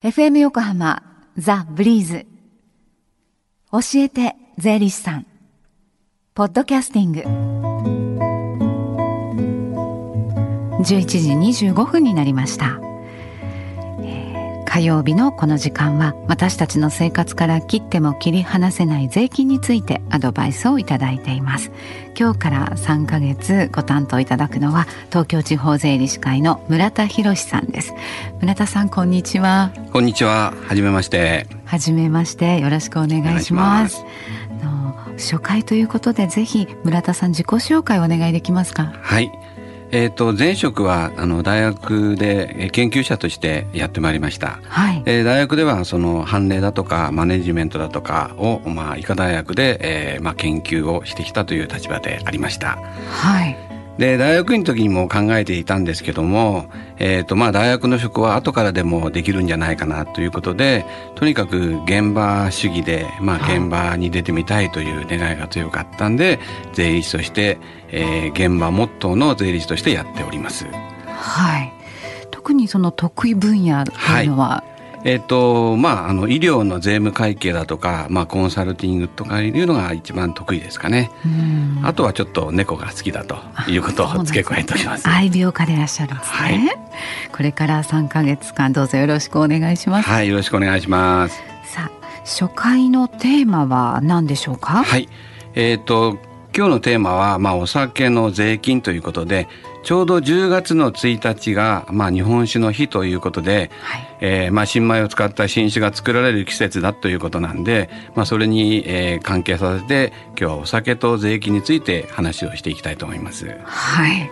FM 横浜ザ・ブリーズ。教えて税理士さん。ポッドキャスティング。11時25分になりました、火曜日のこの時間は私たちの生活から切っても切り離せない税金についてアドバイスをいただいています。今日から3ヶ月ご担当いただくのは東京地方税理士会の村田博さんです。村田さんこんにちは。こんにちは。はじめまして。はじめまして。よろしくお願いします。初回ということでぜひ村田さん自己紹介お願いできますか？はい。えっ、と前職はあの大学でえー研究者としてやってまいりました。はいえー大学ではその判例だとかマネジメントだとかをまあ医科大学で、えーまあ研究をしてきたという立場でありました。はいで大学院の時にも考えていたんですけども、えーとまあ、大学の職は後からでもできるんじゃないかなということでとにかく現場主義で、まあ、はい。現場に出てみたいという願いが強かったんで、税理士として、えー現場モットーの税理士としてやっております。はい。特にその得意分野というのは、えっ、とまああの医療の税務会計だとか、まあ、コンサルティングとかいうのが一番得意ですかね。うんあとはちょっと猫が好きだということを付け加えております。愛病家でいらっしゃるんですね、はいこれから3ヶ月間どうぞよろしくお願いします、はい、よろしくお願いします。さあ初回のテーマは何でしょうか？はい。えっ、と、今日のテーマは、まあ、お酒の税金ということで、ちょうど10月の1日が、まあ、日本酒の日ということで、はいえーまあ、新米を使った新酒が作られる季節だということなんで、まあ、それに、えー関係させて、今日はお酒と税金について話をしていきたいと思います。はい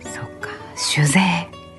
そっか酒税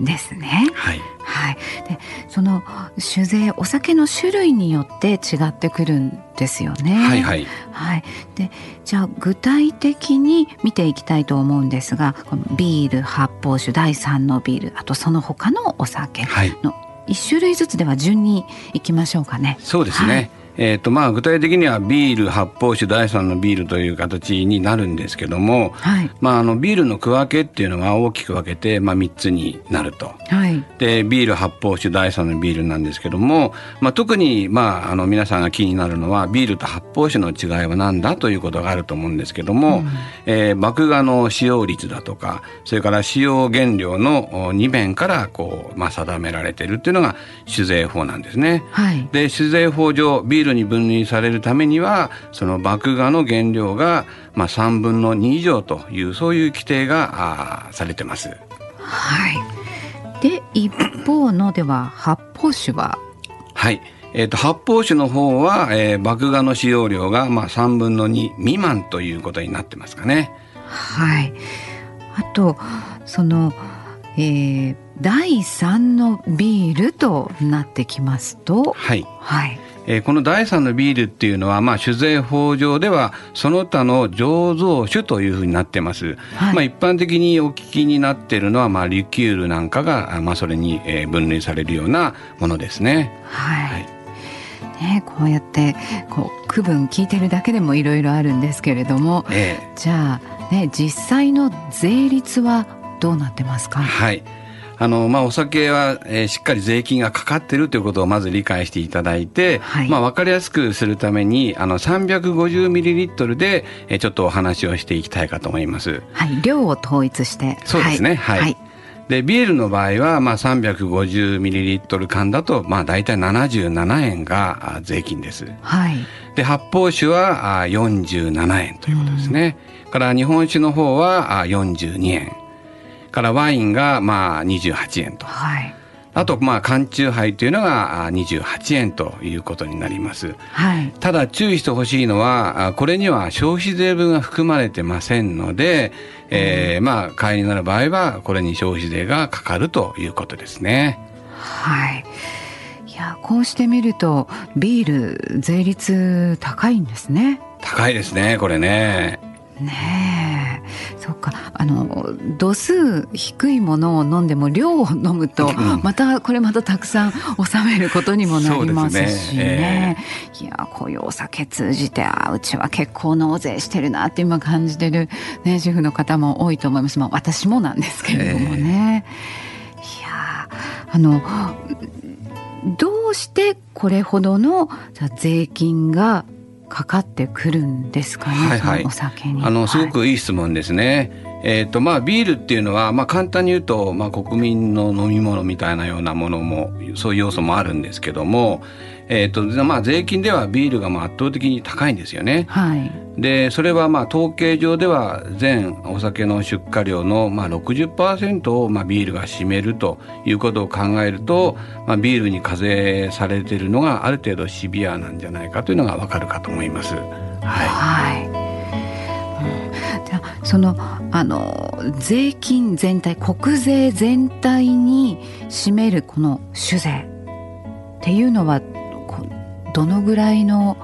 ですねはい。はい、でその酒税お酒の種類によって違ってくるんですよね。はいはい。はい、でじゃあ具体的に見ていきたいと思うんですがこのビール発泡酒第3のビールあとその他のお酒はい。の1種類ずつでは順にいきましょうかね。そうですね。はいえっ、とまあ具体的にはビール発泡酒第三のビールという形になるんですけども、はいまああのビールの区分けっていうのは大きく分けてまあ三つになると。はいでビール発泡酒第三のビールなんですけども、まあ、特に、まあ、あの皆さんが気になるのはビールと発泡酒の違いは何だということがあると思うんですけども、えー麦芽の使用率だとかそれから使用原料のお2面からこう、まあ、定められているっていうのが酒税法なんですね。はいで酒税法上ビールに分類されるためにはその麦芽の原料が、まあ、3分の2以上というそういう規定があーされてます。はい、で一方のでは発泡酒は？はい。えー、と発泡酒の方は、えー麦芽の使用量が、まあ、3分の2未満ということになってますかね。はい。あとその、えー第3のビールとなってきますと、はい。はい。えーこの第3のビールっていうのは、まあ、酒税法上ではその他の醸造酒というふうになってます。はいまあ、一般的にお聞きになっているのは、まあ、リキュールなんかが、あまあ、それに、えー分類されるようなものですね。はい。ね、こうやってこう区分聞いてるだけでもいろいろあるんですけれども、えじゃあね実際の税率はどうなってますか？ーはい。あのまあ、お酒は、えーしっかり税金がかかってるということをまず理解していただいて、はいまあ、分かりやすくするためにあの 350ml で、えーちょっとお話をしていきたいかと思います。はい、量を統一して。そうですねはいはい。でビールの場合は、まあ、350ml 缶だと、まあ、大体77円があ税金です。はい。で発泡酒はあ47円ということですね。から日本酒の方はあ42円。からワインがまあ28円と。はい。あとまあ缶チューハイというのがあ28円ということになります。はい。ただ注意してほしいのはあこれには消費税分が含まれてませんので、えーまあ買いになる場合はこれに消費税がかかるということですね。はい。いやこうしてみるとビール税率高いんですね。高いですねこれね。ねえ。そっか。あの度数低いものを飲んでも量を飲むとうん。またこれまたたくさん収めることにもなりますしね。そうですね。いやこういうお酒通じてあうちは結構納税してるなって今感じてる、ね、主婦の方も多いと思います、まあ、私もなんですけれどもね。いやあのどうしてこれほどの税金がかかってくるんですかね、はいはい、お酒に。あのすごくいい質問ですね。はいえーとまあ、ビールっていうのは、まあ、簡単に言うと、まあ、国民の飲み物みたいなようなものもそういう要素もあるんですけども、えーとまあ、税金ではビールがまあ圧倒的に高いんですよね。はい、でそれはまあ統計上では全お酒の出荷量のまあ60%をまあビールが占めるということを考えると、まあ、ビールに課税されているのがある程度シビアなんじゃないかというのがわかるかと思います。はい、はいそのあの税金全体国税全体に占めるこの酒税っていうのはどのぐらいの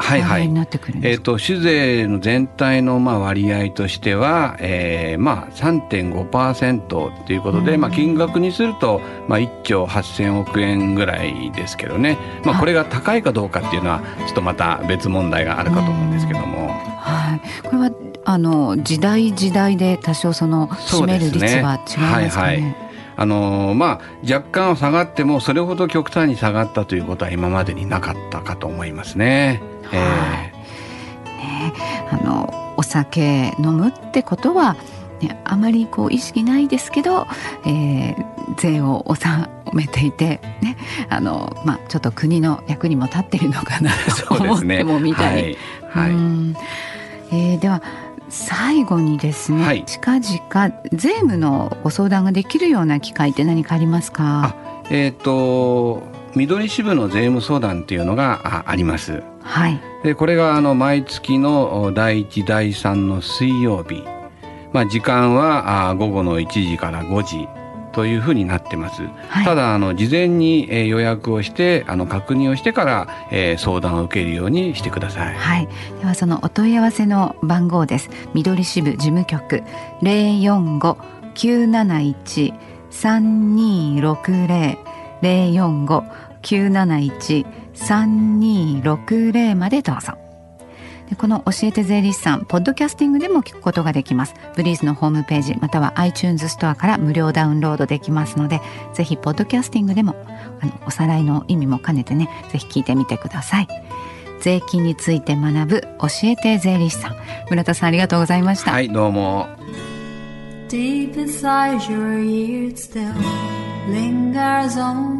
はいはい、えーと、酒税の全体のまあ割合としては、えー、まあ3.5%ということで、うん、まあ、金額にすると、まあ、1兆8000億円ぐらいですけどね、まあ、これが高いかどうかっていうのはちょっとまた別問題があるかと思うんですけども。はい、これはあの時代時代で多少その占める率は違いますかね？はいはい。あのまあ、若干下がってもそれほど極端に下がったということは今までになかったかと思いますね。はい、ね。あのお酒飲むってことは、ね、あまりこう意識ないですけど、えー、税を納めていて、ね。あのまあ、ちょっと国の役にも立ってるのかなと思ってもみたい。はい、はい、えー、では最後にですね、はい、近々税務のご相談ができるような機会って何かありますか？えっ、ー、と緑支部の税務相談っていうのがあります。はい。でこれがあの毎月の第1第3の水曜日、まあ時間はあ午後の1時から5時というふうになってます。はい、ただあの事前に、えー、予約をしてあの確認をしてから、えー、相談を受けるようにしてください。はい。ではそのお問い合わせの番号です。緑支部事務局零四五九七一三二六零零四五九七一三二六零までどうぞ。でこの教えて税理士さんポッドキャスティングでも聞くことができます。ブリーズのホームページまたは iTunes ストアから無料ダウンロードできますのでぜひポッドキャスティングでもあのおさらいの意味も兼ねてねぜひ聞いてみてください。税金について学ぶ教えて税理士さん。村田さんありがとうございました。はいどうも。Deep inside your ears still lingers on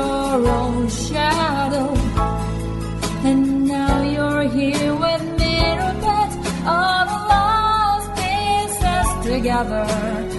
another